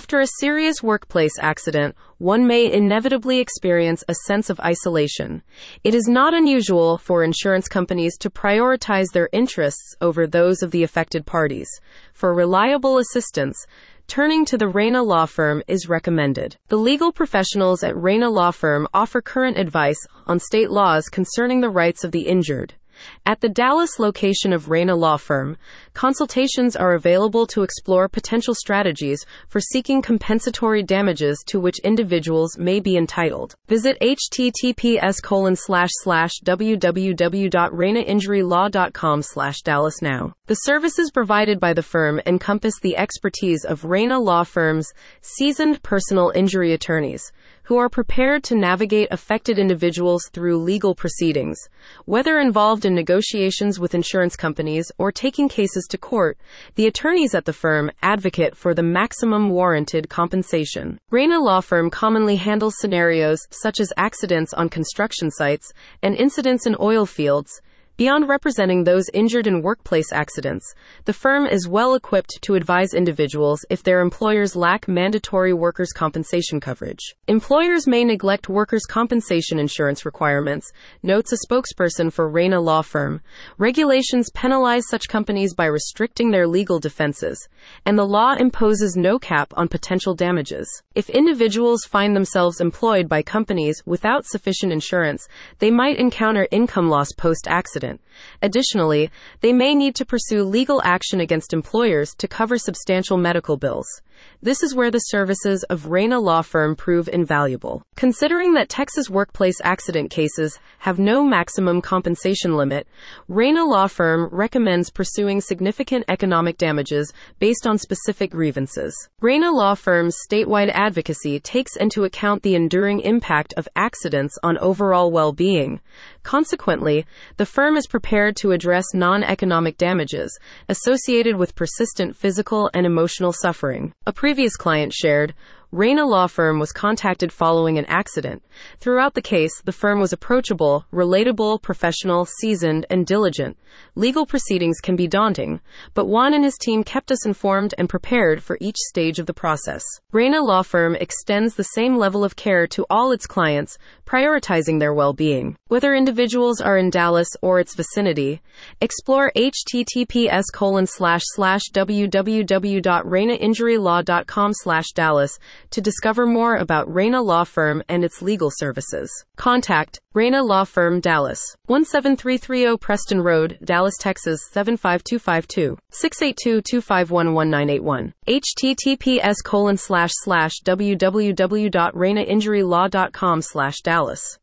After a serious workplace accident, one may inevitably experience a sense of isolation. It is not unusual for insurance companies to prioritize their interests over those of the affected parties. For reliable assistance, turning to the Reyna Law Firm is recommended. The legal professionals at Reyna Law Firm offer current advice on state laws concerning the rights of the injured. At the Dallas location of Reyna Law Firm, consultations are available to explore potential strategies for seeking compensatory damages to which individuals may be entitled. Visit https colon slash slash www.reynainjurylaw.com slash Dallas now. The services provided by the firm encompass the expertise of Reyna Law Firm's seasoned personal injury attorneys who are prepared to navigate affected individuals through legal proceedings. Whether involved in negotiations with insurance companies or taking cases to court, the attorneys at the firm advocate for the maximum warranted compensation. Reyna Law Firm commonly handles scenarios such as accidents on construction sites and incidents in oil fields Beyond representing those injured in workplace accidents, the firm is well equipped to advise individuals if their employers lack mandatory workers' compensation coverage. Employers may neglect workers' compensation insurance requirements, notes a spokesperson for Reyna Law Firm. Regulations penalize such companies by restricting their legal defenses, and the law imposes no cap on potential damages. If individuals find themselves employed by companies without sufficient insurance, they might encounter income loss post accident Additionally, they may need to pursue legal action against employers to cover substantial medical bills. This is where the services of Reyna Law Firm prove invaluable. Considering that Texas workplace accident cases have no maximum compensation limit, Reyna Law Firm recommends pursuing significant economic damages based on specific grievances. Reyna Law Firm's statewide advocacy takes into account the enduring impact of accidents on overall well being. Consequently, the firm is prepared to address non economic damages associated with persistent physical and emotional suffering. A previous client shared, Reyna Law Firm was contacted following an accident. Throughout the case, the firm was approachable, relatable, professional, seasoned, and diligent. Legal proceedings can be daunting, but Juan and his team kept us informed and prepared for each stage of the process. Reyna Law Firm extends the same level of care to all its clients, prioritizing their well-being. Whether individuals are in Dallas or its vicinity, explore https colon slash slash www.reynainjurylaw.com slash Dallas to discover more about Reyna Law Firm and its legal services. Contact Reyna Law Firm Dallas, 17330 Preston Road, Dallas, Texas 75252, 682-251-1981. https colon slash slash www.reynainjurylaw.com slash Dallas.